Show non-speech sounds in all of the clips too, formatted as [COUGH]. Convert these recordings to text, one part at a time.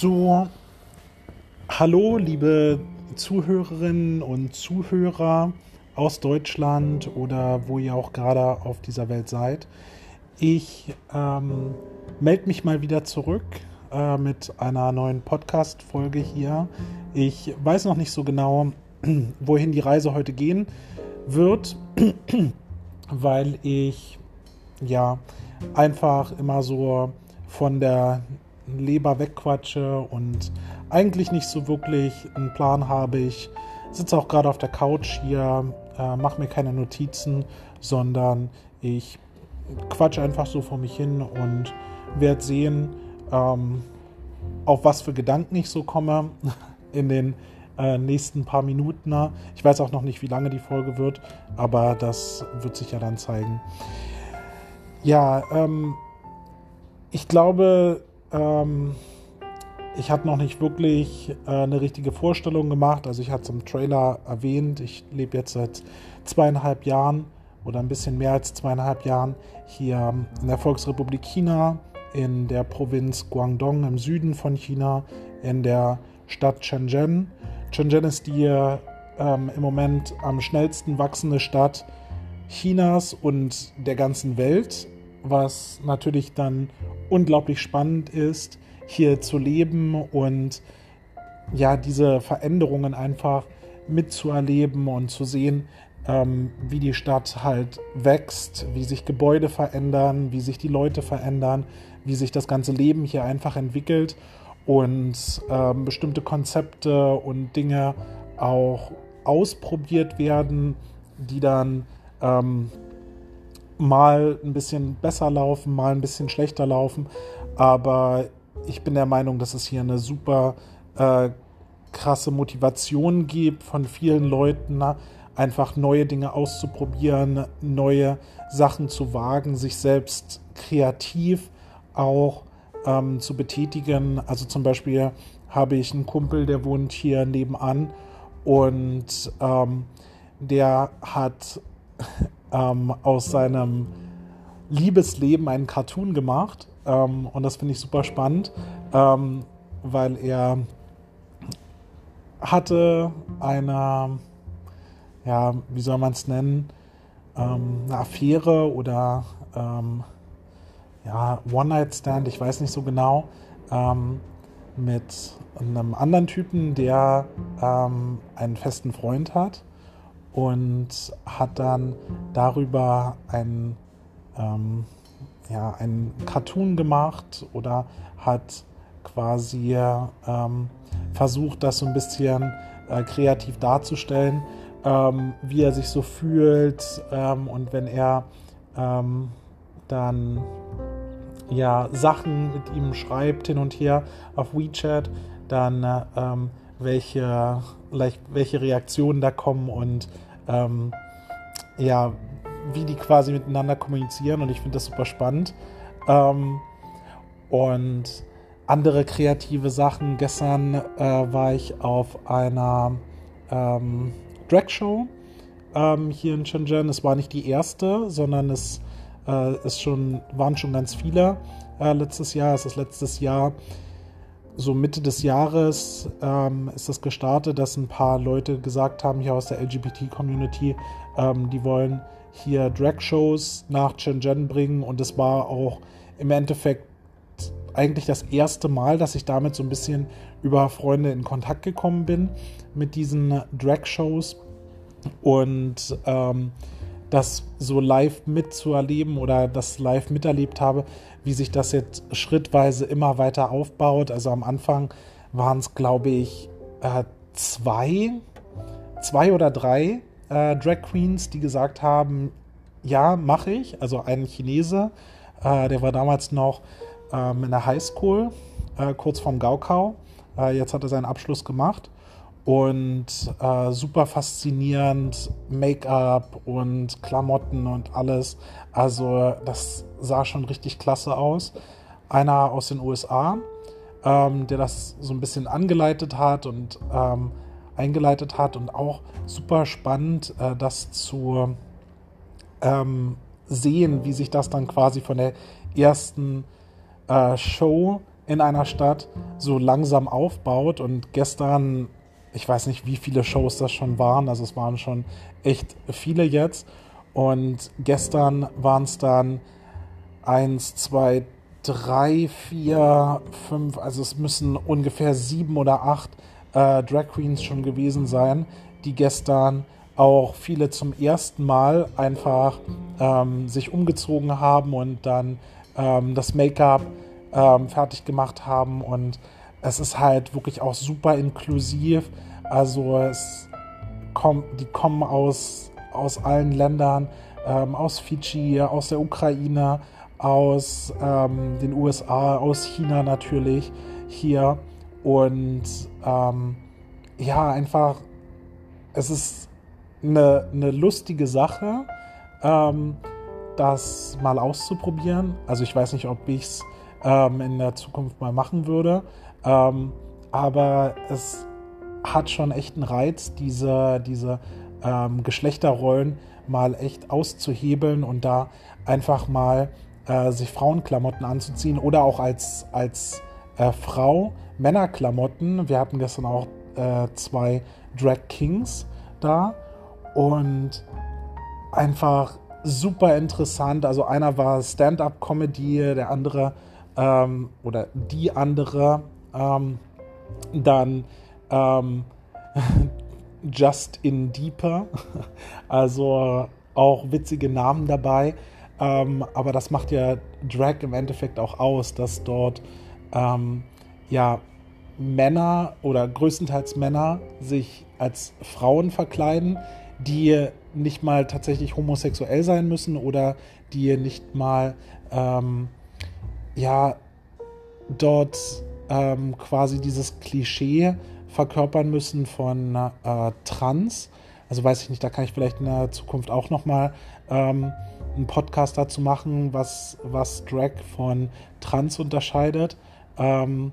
So, hallo, liebe Zuhörerinnen und Zuhörer aus Deutschland oder wo ihr auch gerade auf dieser Welt seid. Ich ähm, melde mich mal wieder zurück äh, mit einer neuen Podcast-Folge hier. Ich weiß noch nicht so genau, [CLEARS THROAT] wohin die Reise heute gehen wird, [CLEARS THROAT] weil ich ja einfach immer so von der Leber wegquatsche und eigentlich nicht so wirklich einen Plan habe. Ich sitze auch gerade auf der Couch hier, äh, mache mir keine Notizen, sondern ich quatsche einfach so vor mich hin und werde sehen, ähm, auf was für Gedanken ich so komme [LAUGHS] in den äh, nächsten paar Minuten. Ich weiß auch noch nicht, wie lange die Folge wird, aber das wird sich ja dann zeigen. Ja, ähm, ich glaube, ähm, ich habe noch nicht wirklich äh, eine richtige Vorstellung gemacht. Also ich hatte es im Trailer erwähnt. Ich lebe jetzt seit zweieinhalb Jahren oder ein bisschen mehr als zweieinhalb Jahren hier in der Volksrepublik China, in der Provinz Guangdong im Süden von China, in der Stadt Shenzhen. Shenzhen ist die ähm, im Moment am schnellsten wachsende Stadt Chinas und der ganzen Welt, was natürlich dann unglaublich spannend ist, hier zu leben und ja, diese Veränderungen einfach mitzuerleben und zu sehen, ähm, wie die Stadt halt wächst, wie sich Gebäude verändern, wie sich die Leute verändern, wie sich das ganze Leben hier einfach entwickelt und ähm, bestimmte Konzepte und Dinge auch ausprobiert werden, die dann ähm, mal ein bisschen besser laufen, mal ein bisschen schlechter laufen. Aber ich bin der Meinung, dass es hier eine super äh, krasse Motivation gibt von vielen Leuten, einfach neue Dinge auszuprobieren, neue Sachen zu wagen, sich selbst kreativ auch ähm, zu betätigen. Also zum Beispiel habe ich einen Kumpel, der wohnt hier nebenan und ähm, der hat ähm, aus seinem Liebesleben einen Cartoon gemacht. Ähm, und das finde ich super spannend, ähm, weil er hatte eine, ja, wie soll man es nennen, ähm, eine Affäre oder ähm, ja, One-Night-Stand, ich weiß nicht so genau, ähm, mit einem anderen Typen, der einen festen Freund hat und hat dann darüber ein, ähm, ja, ein Cartoon gemacht oder hat quasi ähm, versucht, das so ein bisschen äh, kreativ darzustellen, ähm, wie er sich so fühlt ähm, und wenn er ähm, dann ja Sachen mit ihm schreibt hin und her auf WeChat, dann äh, ähm, welche, welche Reaktionen da kommen und ähm, ja, wie die quasi miteinander kommunizieren und ich finde das super spannend. Ähm, und andere kreative Sachen. Gestern äh, war ich auf einer ähm, Drag-Show ähm, hier in Shenzhen. Es war nicht die erste, sondern es äh, ist schon, waren schon ganz viele äh, letztes Jahr. Es ist letztes Jahr so Mitte des Jahres ähm, ist das gestartet, dass ein paar Leute gesagt haben, hier aus der LGBT-Community, ähm, die wollen hier Drag-Shows nach Shenzhen bringen. Und es war auch im Endeffekt eigentlich das erste Mal, dass ich damit so ein bisschen über Freunde in Kontakt gekommen bin mit diesen Drag-Shows. Und ähm, das so live mitzuerleben oder das live miterlebt habe, wie sich das jetzt schrittweise immer weiter aufbaut. Also am Anfang waren es, glaube ich, äh, zwei, zwei oder drei äh, Drag Queens, die gesagt haben, ja, mache ich. Also ein Chinese, äh, der war damals noch ähm, in der Highschool, kurz vorm Gaukau. Jetzt hat er seinen Abschluss gemacht und äh, super faszinierend, Make-up und Klamotten und alles. Also das sah schon richtig klasse aus. Einer aus den USA, ähm, der das so ein bisschen angeleitet hat und ähm, eingeleitet hat und auch super spannend, äh, das zu ähm, sehen, wie sich das dann quasi von der ersten äh, Show in einer Stadt so langsam aufbaut. Und gestern, ich weiß nicht, wie viele Shows das schon waren, also es waren schon echt viele jetzt. Und gestern waren es dann eins, zwei, drei, vier, fünf, also es müssen ungefähr sieben oder acht äh, Drag Queens schon gewesen sein, die gestern auch viele zum ersten Mal einfach ähm, sich umgezogen haben und dann ähm, das Make-up ähm, fertig gemacht haben. Und es ist halt wirklich auch super inklusiv. Also es kommt, die kommen aus, aus allen Ländern, ähm, aus Fidschi, aus der Ukraine, aus ähm, den USA, aus China natürlich hier. Und ähm, ja, einfach, es ist eine, eine lustige Sache, ähm, das mal auszuprobieren. Also ich weiß nicht, ob ich es ähm, in der Zukunft mal machen würde. Ähm, aber es hat schon echt einen Reiz, diese, diese ähm, Geschlechterrollen mal echt auszuhebeln und da einfach mal äh, sich Frauenklamotten anzuziehen oder auch als, als äh, Frau Männerklamotten. Wir hatten gestern auch äh, zwei Drag Kings da und einfach super interessant. Also einer war Stand-up-Comedy, der andere ähm, oder die andere ähm, dann ähm, [LAUGHS] Just in Deeper, [LAUGHS] also auch witzige Namen dabei. Ähm, aber das macht ja Drag im Endeffekt auch aus, dass dort ähm, ja Männer oder größtenteils Männer sich als Frauen verkleiden, die nicht mal tatsächlich homosexuell sein müssen oder die nicht mal ähm, ja dort ähm, quasi dieses Klischee verkörpern müssen von äh, Trans. Also weiß ich nicht, da kann ich vielleicht in der Zukunft auch nochmal ähm, einen Podcast dazu machen, was, was Drag von Trans unterscheidet. Ähm,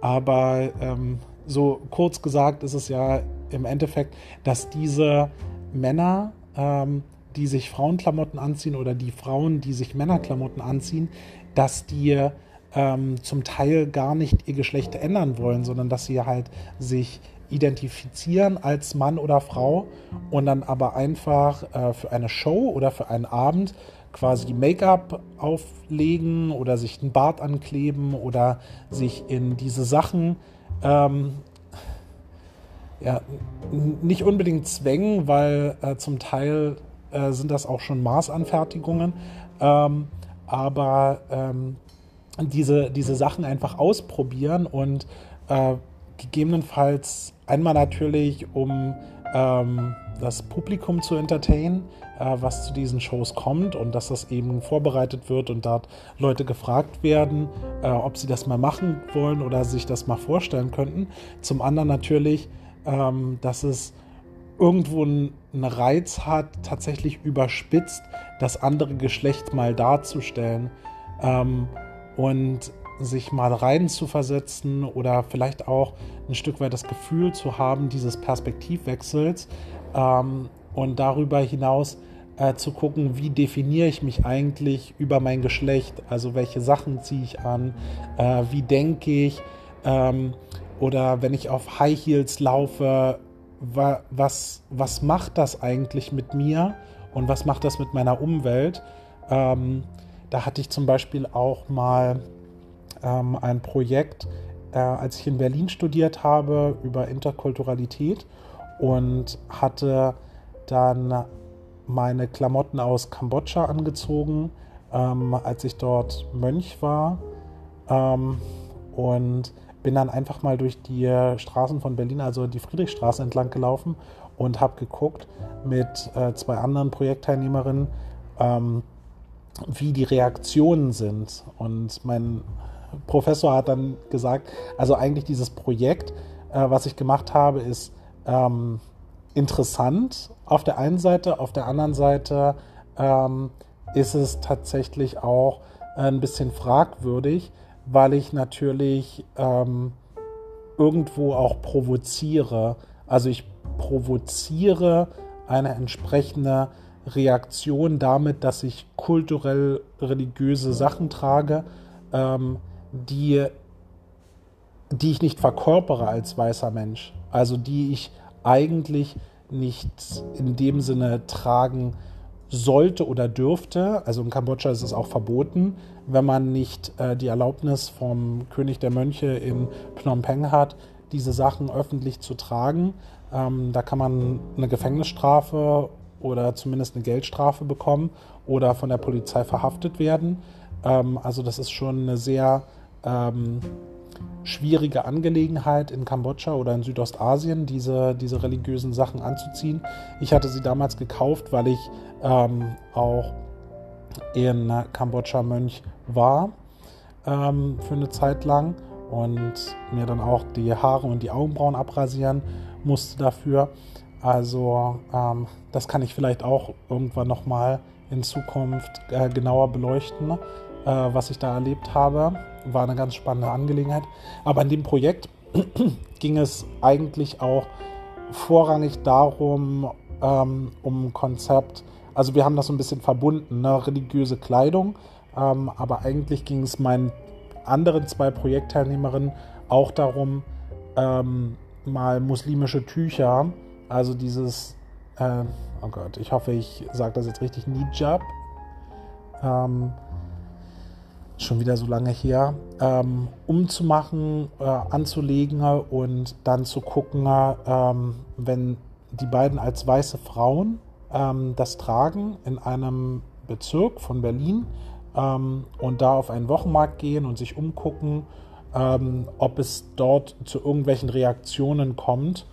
aber ähm, so kurz gesagt ist es ja im Endeffekt, dass diese Männer, ähm, die sich Frauenklamotten anziehen oder die Frauen, die sich Männerklamotten anziehen, dass die ähm, zum Teil gar nicht ihr Geschlecht ändern wollen, sondern dass sie halt sich identifizieren als Mann oder Frau und dann aber einfach äh, für eine Show oder für einen Abend quasi Make-up auflegen oder sich einen Bart ankleben oder sich in diese Sachen ähm, ja, nicht unbedingt zwängen, weil äh, zum Teil äh, sind das auch schon Maßanfertigungen, ähm, aber ähm, diese, diese Sachen einfach ausprobieren und äh, gegebenenfalls einmal natürlich, um ähm, das Publikum zu entertainen, äh, was zu diesen Shows kommt und dass das eben vorbereitet wird und dort Leute gefragt werden, äh, ob sie das mal machen wollen oder sich das mal vorstellen könnten. Zum anderen natürlich, ähm, dass es irgendwo einen Reiz hat, tatsächlich überspitzt das andere Geschlecht mal darzustellen. Ähm, und sich mal rein zu versetzen oder vielleicht auch ein Stück weit das Gefühl zu haben dieses Perspektivwechsels ähm, und darüber hinaus äh, zu gucken, wie definiere ich mich eigentlich über mein Geschlecht, also welche Sachen ziehe ich an, äh, wie denke ich? Ähm, oder wenn ich auf High Heels laufe, wa was, was macht das eigentlich mit mir und was macht das mit meiner Umwelt? Ähm, da hatte ich zum Beispiel auch mal ähm, ein Projekt, äh, als ich in Berlin studiert habe, über Interkulturalität und hatte dann meine Klamotten aus Kambodscha angezogen, ähm, als ich dort Mönch war. Ähm, und bin dann einfach mal durch die Straßen von Berlin, also die Friedrichstraße entlang gelaufen und habe geguckt mit äh, zwei anderen Projektteilnehmerinnen, ähm, wie die Reaktionen sind. Und mein Professor hat dann gesagt, also eigentlich dieses Projekt, äh, was ich gemacht habe, ist ähm, interessant auf der einen Seite, auf der anderen Seite ähm, ist es tatsächlich auch ein bisschen fragwürdig, weil ich natürlich ähm, irgendwo auch provoziere. Also ich provoziere eine entsprechende Reaktion damit, dass ich kulturell religiöse Sachen trage, ähm, die die ich nicht verkörpere als weißer Mensch, also die ich eigentlich nicht in dem Sinne tragen sollte oder dürfte. Also in Kambodscha ist es auch verboten, wenn man nicht äh, die Erlaubnis vom König der Mönche in Phnom Penh hat, diese Sachen öffentlich zu tragen. Ähm, da kann man eine Gefängnisstrafe oder zumindest eine Geldstrafe bekommen oder von der Polizei verhaftet werden. Ähm, also das ist schon eine sehr ähm, schwierige Angelegenheit in Kambodscha oder in Südostasien, diese, diese religiösen Sachen anzuziehen. Ich hatte sie damals gekauft, weil ich ähm, auch in Kambodscha Mönch war ähm, für eine Zeit lang und mir dann auch die Haare und die Augenbrauen abrasieren musste dafür. Also ähm, das kann ich vielleicht auch irgendwann nochmal in Zukunft äh, genauer beleuchten, äh, was ich da erlebt habe. War eine ganz spannende Angelegenheit. Aber in dem Projekt [CLEARS THROAT] ging es eigentlich auch vorrangig darum, ähm, um Konzept, also wir haben das so ein bisschen verbunden, ne? religiöse Kleidung, ähm, aber eigentlich ging es meinen anderen zwei Projektteilnehmerinnen auch darum, ähm, mal muslimische Tücher, also dieses, äh, oh Gott, ich hoffe, ich sage das jetzt richtig, Nijab, ähm, schon wieder so lange her, ähm, umzumachen, äh, anzulegen und dann zu gucken, ähm, wenn die beiden als weiße Frauen ähm, das tragen in einem Bezirk von Berlin ähm, und da auf einen Wochenmarkt gehen und sich umgucken, ähm, ob es dort zu irgendwelchen Reaktionen kommt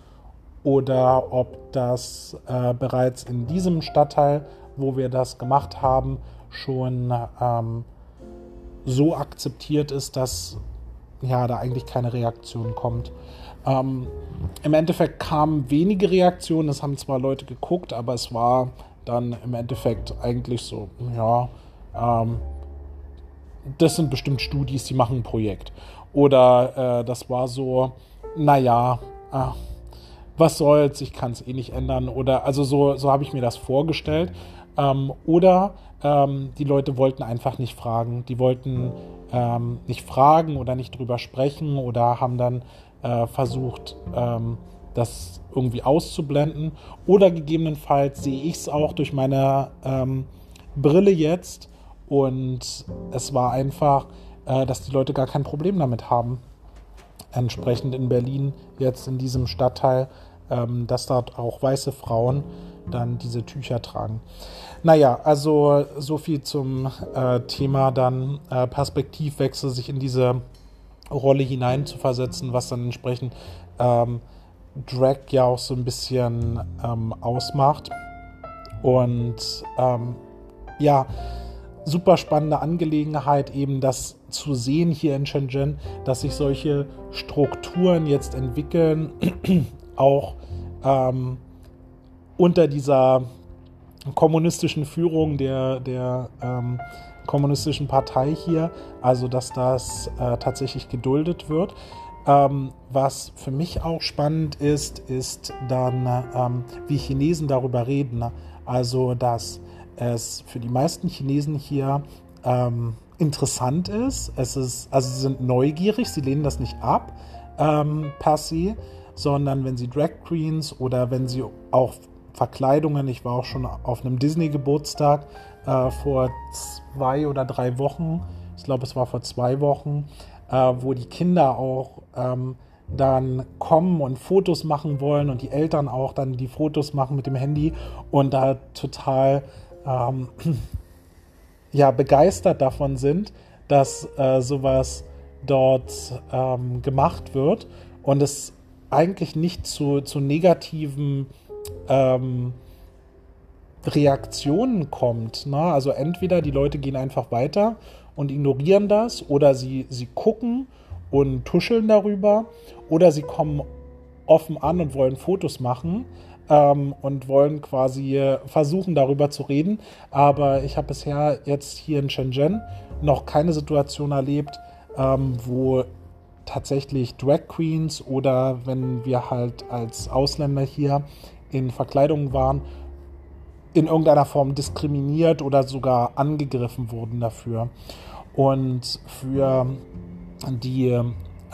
oder ob das äh, bereits in diesem Stadtteil, wo wir das gemacht haben, schon ähm, so akzeptiert ist, dass ja da eigentlich keine Reaktion kommt. Ähm, Im Endeffekt kamen wenige Reaktionen, es haben zwar Leute geguckt, aber es war dann im Endeffekt eigentlich so, ja, ähm, das sind bestimmt Studis, die machen ein Projekt. Oder äh, das war so, naja, äh, was soll's, ich kann es eh nicht ändern. Oder also so, so habe ich mir das vorgestellt. Ähm, oder ähm, die Leute wollten einfach nicht fragen. Die wollten ähm, nicht fragen oder nicht drüber sprechen oder haben dann äh, versucht, ähm, das irgendwie auszublenden. Oder gegebenenfalls sehe ich es auch durch meine ähm, Brille jetzt und es war einfach, äh, dass die Leute gar kein Problem damit haben. Entsprechend in Berlin, jetzt in diesem Stadtteil, ähm, dass dort auch weiße Frauen dann diese Tücher tragen. Naja, also so viel zum äh, Thema dann äh, Perspektivwechsel, sich in diese Rolle hineinzuversetzen, was dann entsprechend ähm, Drag ja auch so ein bisschen ähm, ausmacht. Und ähm, ja, super spannende Angelegenheit, eben das zu sehen hier in Shenzhen, dass sich solche Strukturen jetzt entwickeln, [CLEARS THROAT] auch ähm, unter dieser kommunistischen Führung der, der ähm, kommunistischen Partei hier, also dass das äh, tatsächlich geduldet wird. Ähm, was für mich auch spannend ist, ist dann, ähm, wie Chinesen darüber reden. Also, dass es für die meisten Chinesen hier ähm, interessant ist. Es ist, also sie sind neugierig, sie lehnen das nicht ab ähm, per se, sondern wenn sie Drag Queens oder wenn sie auch Verkleidungen, ich war auch schon auf einem Disney-Geburtstag äh, vor zwei oder drei Wochen, ich glaube es war vor zwei Wochen, äh, wo die Kinder auch ähm, dann kommen und Fotos machen wollen und die Eltern auch dann die Fotos machen mit dem Handy und da total ähm, [CLEARS THROAT] ja, begeistert davon sind, dass äh, sowas dort ähm, gemacht wird und es eigentlich nicht zu, zu negativen ähm, Reaktionen kommt. Ne? Also entweder die Leute gehen einfach weiter und ignorieren das oder sie, sie gucken und tuscheln darüber oder sie kommen offen an und wollen Fotos machen ähm, und wollen quasi versuchen, darüber zu reden. Aber ich habe bisher jetzt hier in Shenzhen noch keine Situation erlebt, ähm, wo tatsächlich Drag Queens oder wenn wir halt als Ausländer hier in Verkleidung waren, in irgendeiner Form diskriminiert oder sogar angegriffen wurden dafür. Und für die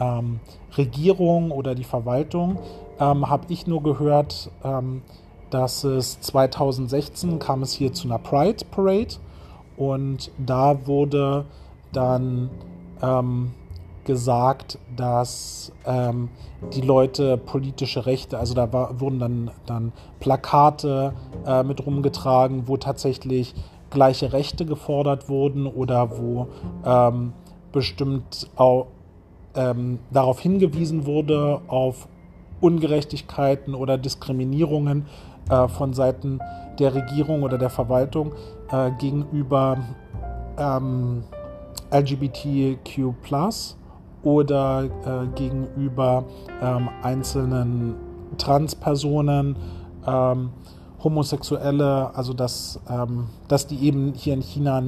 ähm, Regierung oder die Verwaltung ähm, habe ich nur gehört, ähm, dass es 2016 kam es hier zu einer Pride Parade und da wurde dann ähm, gesagt, dass ähm, die Leute politische Rechte, also da war, wurden dann, dann Plakate äh, mit rumgetragen, wo tatsächlich gleiche Rechte gefordert wurden oder wo ähm, bestimmt auch ähm, darauf hingewiesen wurde, auf Ungerechtigkeiten oder Diskriminierungen äh, von Seiten der Regierung oder der Verwaltung äh, gegenüber ähm, LGBTQ oder äh, gegenüber ähm, einzelnen Transpersonen, ähm, Homosexuelle, also dass, ähm, dass die eben hier in China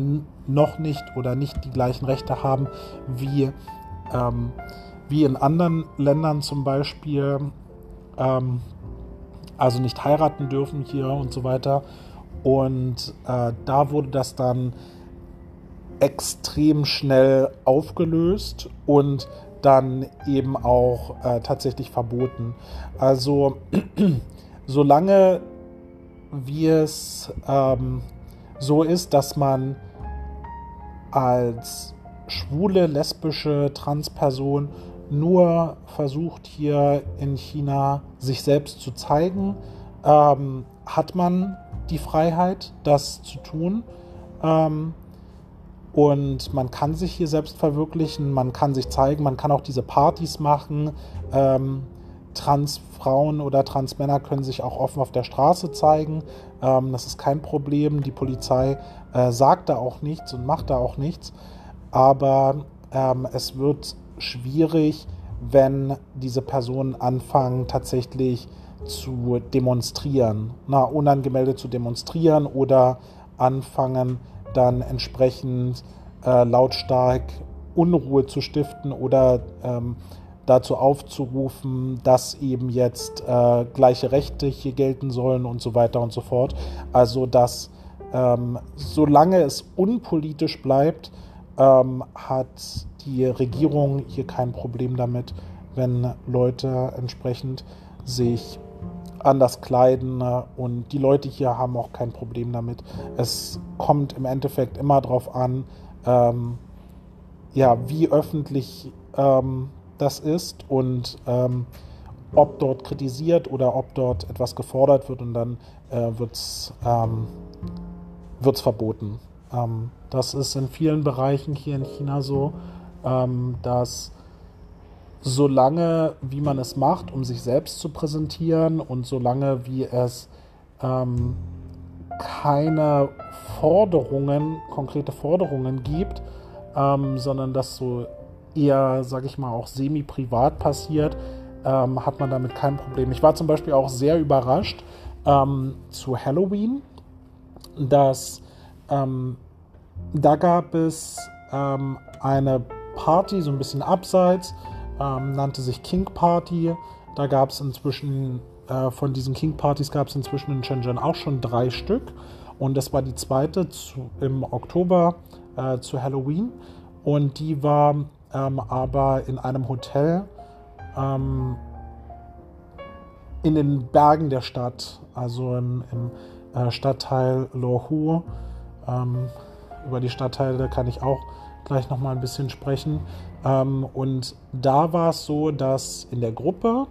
noch nicht oder nicht die gleichen Rechte haben wie, ähm, wie in anderen Ländern zum Beispiel, ähm, also nicht heiraten dürfen hier und so weiter. Und äh, da wurde das dann extrem schnell aufgelöst und dann eben auch äh, tatsächlich verboten. Also [CLEARS THROAT] solange wie es ähm, so ist, dass man als schwule, lesbische Transperson nur versucht hier in China sich selbst zu zeigen, ähm, hat man die Freiheit, das zu tun. Ähm, und man kann sich hier selbst verwirklichen, man kann sich zeigen, man kann auch diese Partys machen. Ähm, Transfrauen oder Transmänner können sich auch offen auf der Straße zeigen. Ähm, das ist kein Problem. Die Polizei äh, sagt da auch nichts und macht da auch nichts. Aber ähm, es wird schwierig, wenn diese Personen anfangen, tatsächlich zu demonstrieren, na, unangemeldet zu demonstrieren oder anfangen, dann entsprechend äh, lautstark Unruhe zu stiften oder ähm, dazu aufzurufen, dass eben jetzt äh, gleiche Rechte hier gelten sollen und so weiter und so fort. Also dass ähm, solange es unpolitisch bleibt, ähm, hat die Regierung hier kein Problem damit, wenn Leute entsprechend sich anders kleiden und die Leute hier haben auch kein Problem damit. Es kommt im Endeffekt immer darauf an, ähm, ja, wie öffentlich ähm, das ist und ähm, ob dort kritisiert oder ob dort etwas gefordert wird und dann äh, wird es ähm, verboten. Ähm, das ist in vielen Bereichen hier in China so, ähm, dass solange wie man es macht, um sich selbst zu präsentieren und solange wie es ähm, keine Forderungen, konkrete Forderungen gibt, ähm, sondern dass so eher, sage ich mal, auch semi-privat passiert, ähm, hat man damit kein Problem. Ich war zum Beispiel auch sehr überrascht ähm, zu Halloween, dass ähm, da gab es ähm, eine Party, so ein bisschen abseits, ähm, nannte sich King Party. Da gab es inzwischen, äh, von diesen King Partys gab es inzwischen in Shenzhen auch schon drei Stück. Und das war die zweite zu, im Oktober äh, zu Halloween. Und die war ähm, aber in einem Hotel ähm, in den Bergen der Stadt, also im, im äh, Stadtteil Lohu. Ähm, über die Stadtteile kann ich auch gleich noch mal ein bisschen sprechen. Ähm, und da war es so, dass in der Gruppe,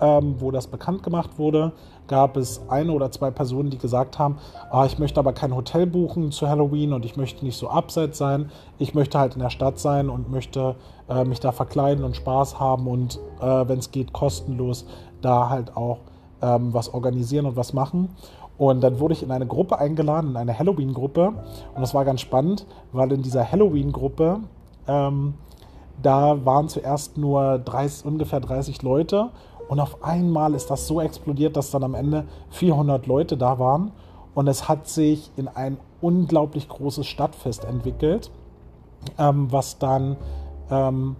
ähm, wo das bekannt gemacht wurde, gab es eine oder zwei Personen, die gesagt haben, ah, ich möchte aber kein Hotel buchen zu Halloween und ich möchte nicht so abseits sein. Ich möchte halt in der Stadt sein und möchte äh, mich da verkleiden und Spaß haben und äh, wenn es geht, kostenlos da halt auch ähm, was organisieren und was machen. Und dann wurde ich in eine Gruppe eingeladen, in eine Halloween-Gruppe. Und das war ganz spannend, weil in dieser Halloween-Gruppe, ähm, da waren zuerst nur 30, ungefähr 30 Leute. Und auf einmal ist das so explodiert, dass dann am Ende 400 Leute da waren. Und es hat sich in ein unglaublich großes Stadtfest entwickelt, ähm, was dann ähm,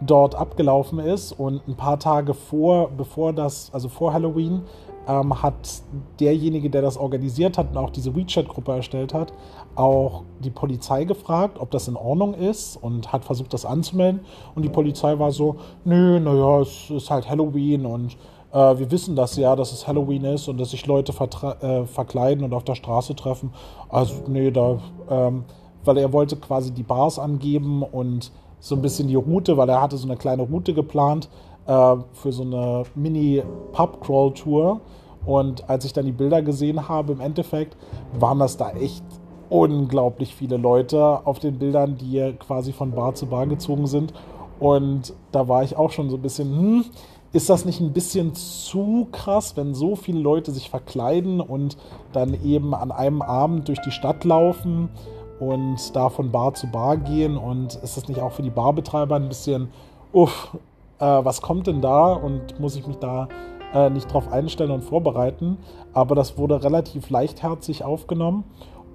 dort abgelaufen ist. Und ein paar Tage vor, bevor das, also vor Halloween, ähm, hat derjenige, der das organisiert hat und auch diese WeChat-Gruppe erstellt hat, auch die Polizei gefragt, ob das in Ordnung ist und hat versucht, das anzumelden. Und die Polizei war so, nö, naja, es ist halt Halloween und äh, wir wissen das ja, dass es Halloween ist und dass sich Leute äh, verkleiden und auf der Straße treffen. Also, nee, da, ähm, weil er wollte quasi die Bars angeben und so ein bisschen die Route, weil er hatte so eine kleine Route geplant äh, für so eine Mini-Pub-Crawl-Tour. Und als ich dann die Bilder gesehen habe, im Endeffekt waren das da echt unglaublich viele Leute auf den Bildern, die quasi von Bar zu Bar gezogen sind. Und da war ich auch schon so ein bisschen, hm, ist das nicht ein bisschen zu krass, wenn so viele Leute sich verkleiden und dann eben an einem Abend durch die Stadt laufen und da von Bar zu Bar gehen? Und ist das nicht auch für die Barbetreiber ein bisschen, uff, äh, was kommt denn da und muss ich mich da äh, nicht drauf einstellen und vorbereiten? Aber das wurde relativ leichtherzig aufgenommen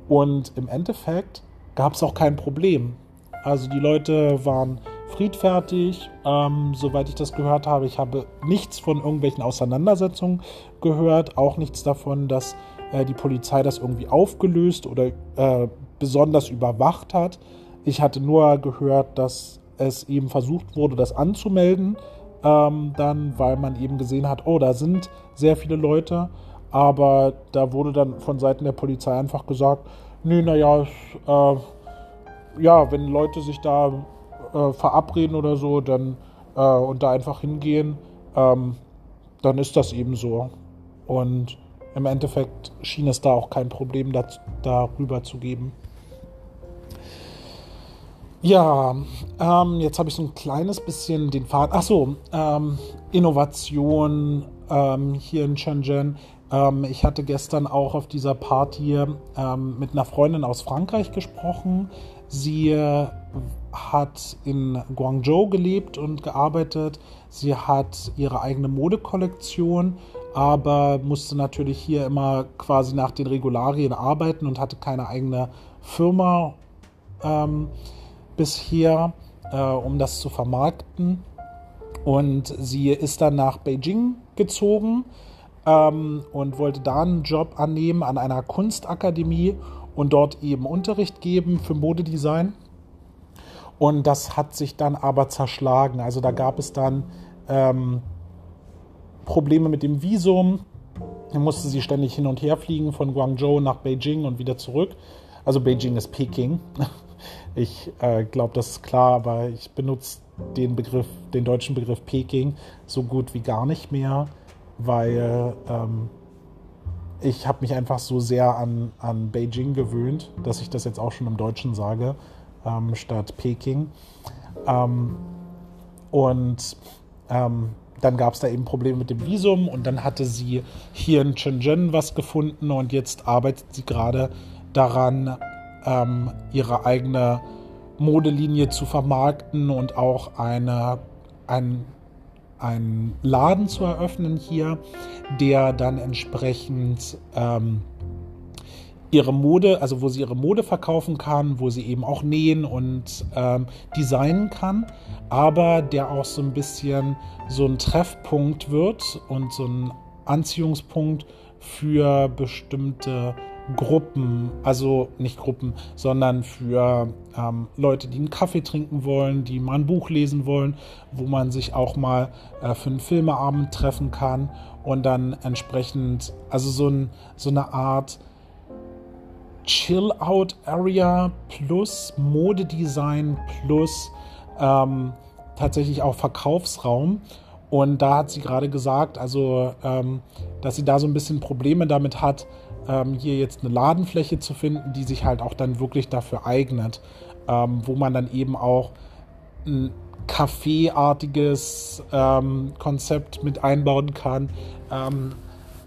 und im Endeffekt gab es auch kein Problem. Also die Leute waren friedfertig, ähm, soweit ich das gehört habe. Ich habe nichts von irgendwelchen Auseinandersetzungen gehört, auch nichts davon, dass äh, die Polizei das irgendwie aufgelöst oder äh, besonders überwacht hat. Ich hatte nur gehört, dass es eben versucht wurde, das anzumelden, ähm, dann, weil man eben gesehen hat, oh, da sind sehr viele Leute. Aber da wurde dann von Seiten der Polizei einfach gesagt, nee, naja, äh, ja, wenn Leute sich da äh, verabreden oder so, dann äh, und da einfach hingehen, ähm, dann ist das eben so. Und im Endeffekt schien es da auch kein Problem da, darüber zu geben. Ja, ähm, jetzt habe ich so ein kleines bisschen den Pfad. Achso, ähm, Innovation ähm, hier in Shenzhen. Ähm, ich hatte gestern auch auf dieser Party ähm, mit einer Freundin aus Frankreich gesprochen. Sie äh, hat in Guangzhou gelebt und gearbeitet. Sie hat ihre eigene Modekollektion, aber musste natürlich hier immer quasi nach den Regularien arbeiten und hatte keine eigene Firma ähm, bisher, äh, um das zu vermarkten. Und sie ist dann nach Beijing gezogen ähm, und wollte da einen Job annehmen an einer Kunstakademie und dort eben Unterricht geben für Modedesign. Und das hat sich dann aber zerschlagen. Also da gab es dann ähm, Probleme mit dem Visum. Da musste sie ständig hin und her fliegen von Guangzhou nach Beijing und wieder zurück. Also Beijing ist Peking. Ich äh, glaube, das ist klar, aber ich benutze den Begriff, den deutschen Begriff Peking so gut wie gar nicht mehr, weil ähm, ich habe mich einfach so sehr an, an Beijing gewöhnt, dass ich das jetzt auch schon im Deutschen sage, ähm, statt Peking. Ähm, und ähm, dann gab es da eben Probleme mit dem Visum und dann hatte sie hier in Shenzhen was gefunden und jetzt arbeitet sie gerade daran, ähm, ihre eigene Modelinie zu vermarkten und auch eine, ein, einen Laden zu eröffnen hier, der dann entsprechend ähm, ihre Mode, also wo sie ihre Mode verkaufen kann, wo sie eben auch nähen und ähm, designen kann, aber der auch so ein bisschen so ein Treffpunkt wird und so ein Anziehungspunkt für bestimmte Gruppen, also nicht Gruppen, sondern für ähm, Leute, die einen Kaffee trinken wollen, die mal ein Buch lesen wollen, wo man sich auch mal äh, für einen Filmeabend treffen kann und dann entsprechend, also so, ein, so eine Art Chill-Out-Area plus Modedesign plus ähm, tatsächlich auch Verkaufsraum. Und da hat sie gerade gesagt, also ähm, dass sie da so ein bisschen Probleme damit hat, ähm, hier jetzt eine Ladenfläche zu finden, die sich halt auch dann wirklich dafür eignet, ähm, wo man dann eben auch ein Café-artiges ähm, Konzept mit einbauen kann, ähm,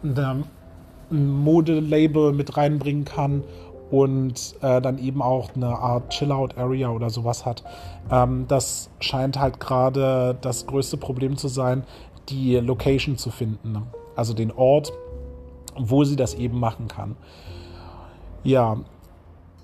ein Modelabel mit reinbringen kann und äh, dann eben auch eine Art Chill-Out-Area oder sowas hat. Ähm, das scheint halt gerade das größte Problem zu sein, die Location zu finden, also den Ort, wo sie das eben machen kann. Ja,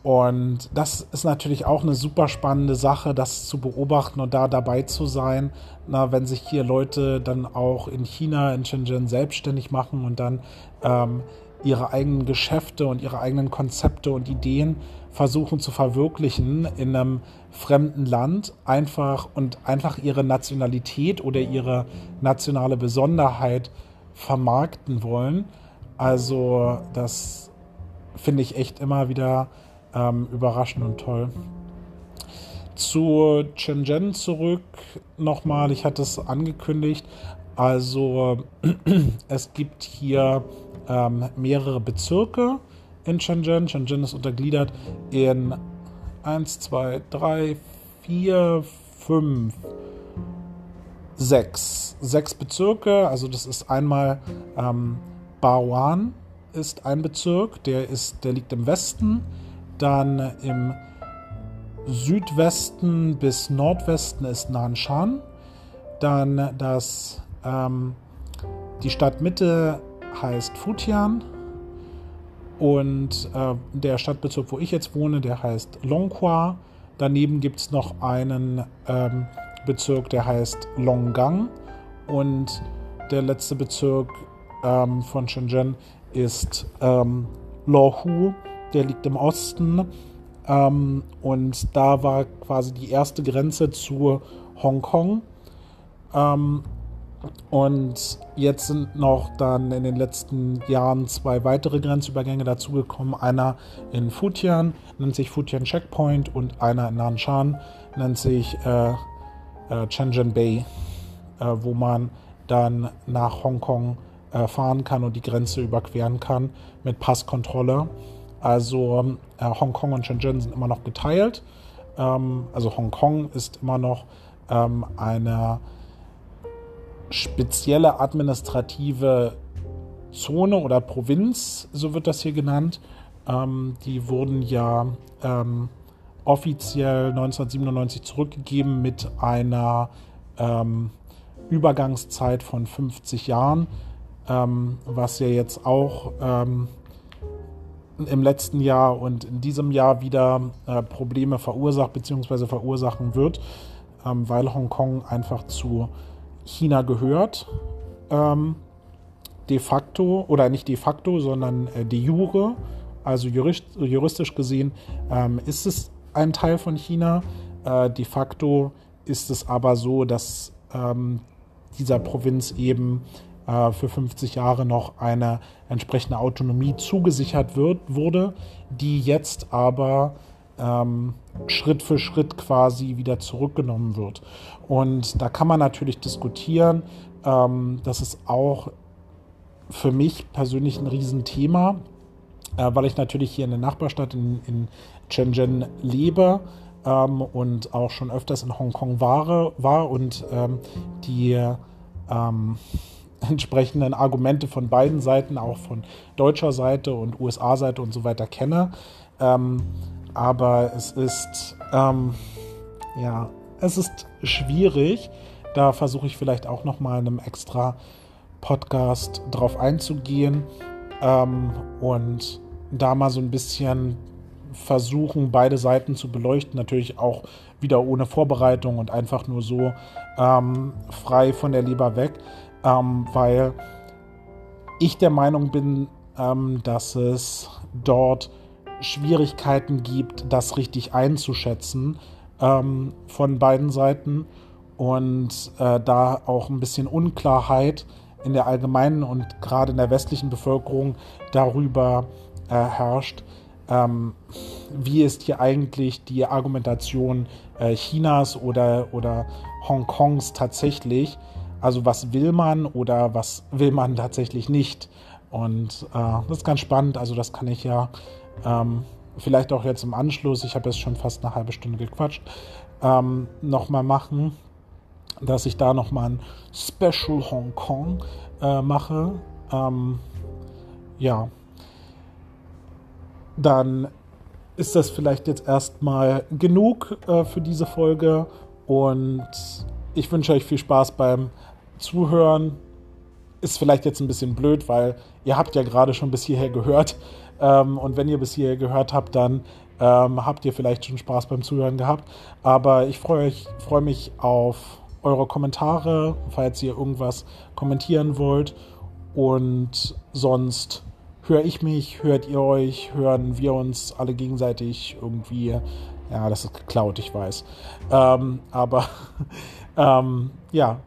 Und das ist natürlich auch eine super spannende Sache, das zu beobachten und da dabei zu sein. Na, wenn sich hier Leute dann auch in China, in Shenzhen selbstständig machen und dann ähm, ihre eigenen Geschäfte und ihre eigenen Konzepte und Ideen versuchen zu verwirklichen in einem fremden Land einfach und einfach ihre Nationalität oder ihre nationale Besonderheit vermarkten wollen. Also das finde ich echt immer wieder ähm, überraschend und toll. Zu Shenzhen zurück nochmal, ich hatte es angekündigt. Also [CLEARS THROAT] es gibt hier ähm, mehrere Bezirke in Shenzhen. Shenzhen ist untergliedert in 1, 2, 3, 4, 5, 6. Sechs Bezirke. Also das ist einmal ähm, Baoan ist ein Bezirk, der, ist, der liegt im Westen. Dann im Südwesten bis Nordwesten ist Nanshan. Dann das, ähm, die Stadtmitte heißt Futian. Und äh, der Stadtbezirk, wo ich jetzt wohne, der heißt Longhua. Daneben gibt es noch einen ähm, Bezirk, der heißt Longgang. Und der letzte Bezirk ähm, von Shenzhen ist ähm, Lohu der liegt im Osten. Ähm, und da war quasi die erste Grenze zu Hongkong. Ähm, und jetzt sind noch dann in den letzten Jahren zwei weitere Grenzübergänge dazugekommen. Einer in Futian, nennt sich Futian Checkpoint, und einer in Nanshan, nennt sich äh, äh, Shenzhen Bay, äh, wo man dann nach Hongkong fahren kann und die Grenze überqueren kann mit Passkontrolle. Also äh, Hongkong und Shenzhen sind immer noch geteilt. Ähm, also Hongkong ist immer noch ähm, eine spezielle administrative Zone oder Provinz, so wird das hier genannt. Ähm, die wurden ja ähm, offiziell 1997 zurückgegeben mit einer ähm, Übergangszeit von 50 Jahren, ähm, was ja jetzt auch ähm, im letzten Jahr und in diesem Jahr wieder äh, Probleme verursacht bzw. verursachen wird, ähm, weil Hongkong einfach zu China gehört. Ähm, de facto, oder nicht de facto, sondern äh, de jure, also jurist, juristisch gesehen, ähm, ist es ein Teil von China. Äh, de facto ist es aber so, dass ähm, dieser Provinz eben für 50 Jahre noch eine entsprechende Autonomie zugesichert wird, wurde, die jetzt aber ähm, Schritt für Schritt quasi wieder zurückgenommen wird. Und da kann man natürlich diskutieren. Ähm, das ist auch für mich persönlich ein Riesenthema, äh, weil ich natürlich hier in der Nachbarstadt in, in Shenzhen lebe ähm, und auch schon öfters in Hongkong war, war und ähm, die ähm, entsprechenden Argumente von beiden Seiten, auch von deutscher Seite und USA-Seite und so weiter kenne. Ähm, aber es ist, ähm, ja, es ist schwierig. Da versuche ich vielleicht auch noch mal in einem extra Podcast drauf einzugehen ähm, und da mal so ein bisschen versuchen, beide Seiten zu beleuchten. Natürlich auch wieder ohne Vorbereitung und einfach nur so ähm, frei von der Leber weg ähm, weil ich der Meinung bin, ähm, dass es dort Schwierigkeiten gibt, das richtig einzuschätzen ähm, von beiden Seiten. Und äh, da auch ein bisschen Unklarheit in der allgemeinen und gerade in der westlichen Bevölkerung darüber äh, herrscht, ähm, wie ist hier eigentlich die Argumentation äh, Chinas oder, oder Hongkongs tatsächlich also was will man oder was will man tatsächlich nicht? Und äh, das ist ganz spannend. Also das kann ich ja ähm, vielleicht auch jetzt im Anschluss, ich habe jetzt schon fast eine halbe Stunde gequatscht, ähm, nochmal machen, dass ich da nochmal ein Special Hong Kong äh, mache. Ähm, ja, dann ist das vielleicht jetzt erstmal genug äh, für diese Folge und ich wünsche euch viel Spaß beim Zuhören. Ist vielleicht jetzt ein bisschen blöd, weil ihr habt ja gerade schon bis hierher gehört. Ähm, und wenn ihr bis hierher gehört habt, dann ähm, habt ihr vielleicht schon Spaß beim Zuhören gehabt. Aber ich freue freu mich auf eure Kommentare, falls ihr irgendwas kommentieren wollt. Und sonst höre ich mich, hört ihr euch, hören wir uns alle gegenseitig irgendwie. Ja, das ist geklaut, ich weiß. Ähm, aber [LAUGHS] ähm, ja,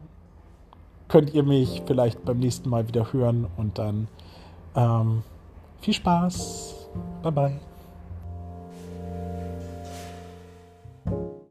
könnt ihr mich vielleicht beim nächsten Mal wieder hören und dann ähm, viel Spaß. Bye bye.